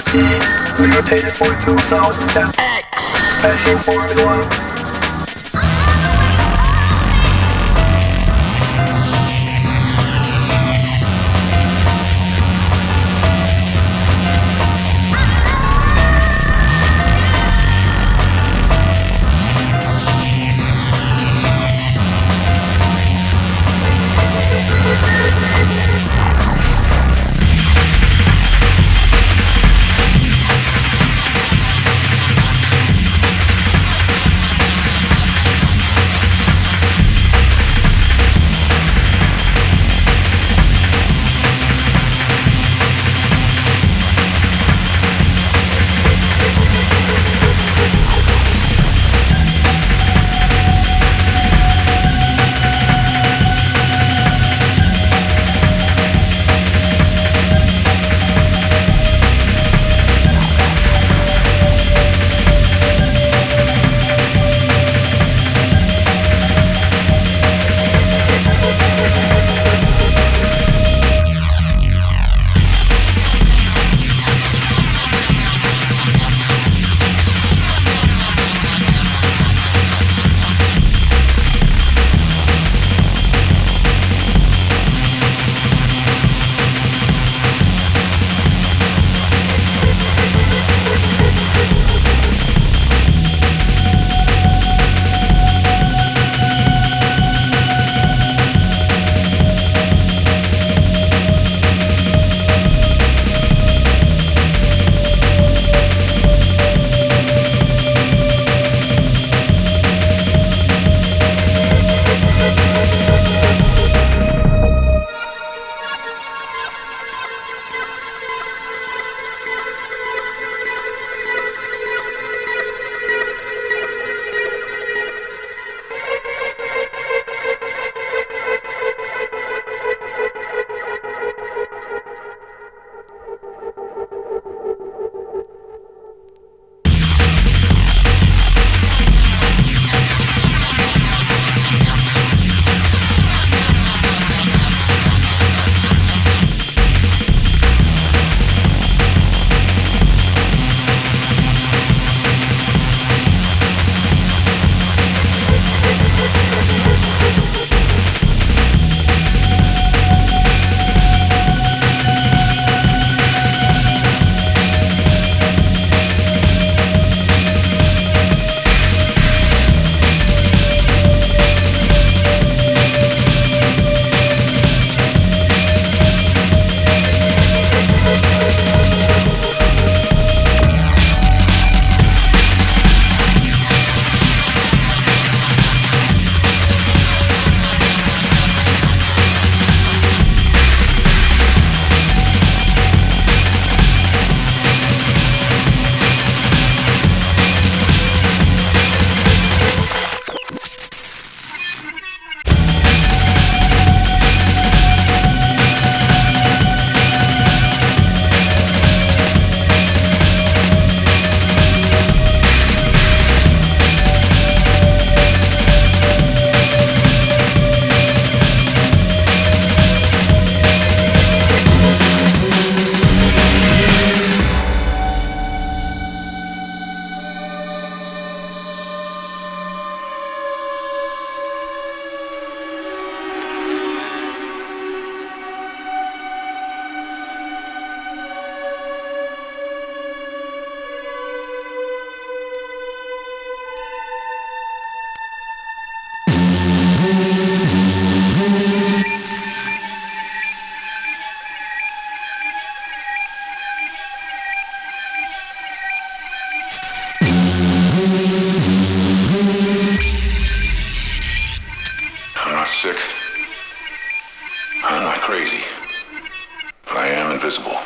VIP, rotated for 2010. Special Formula. I'm not crazy. but I am invisible.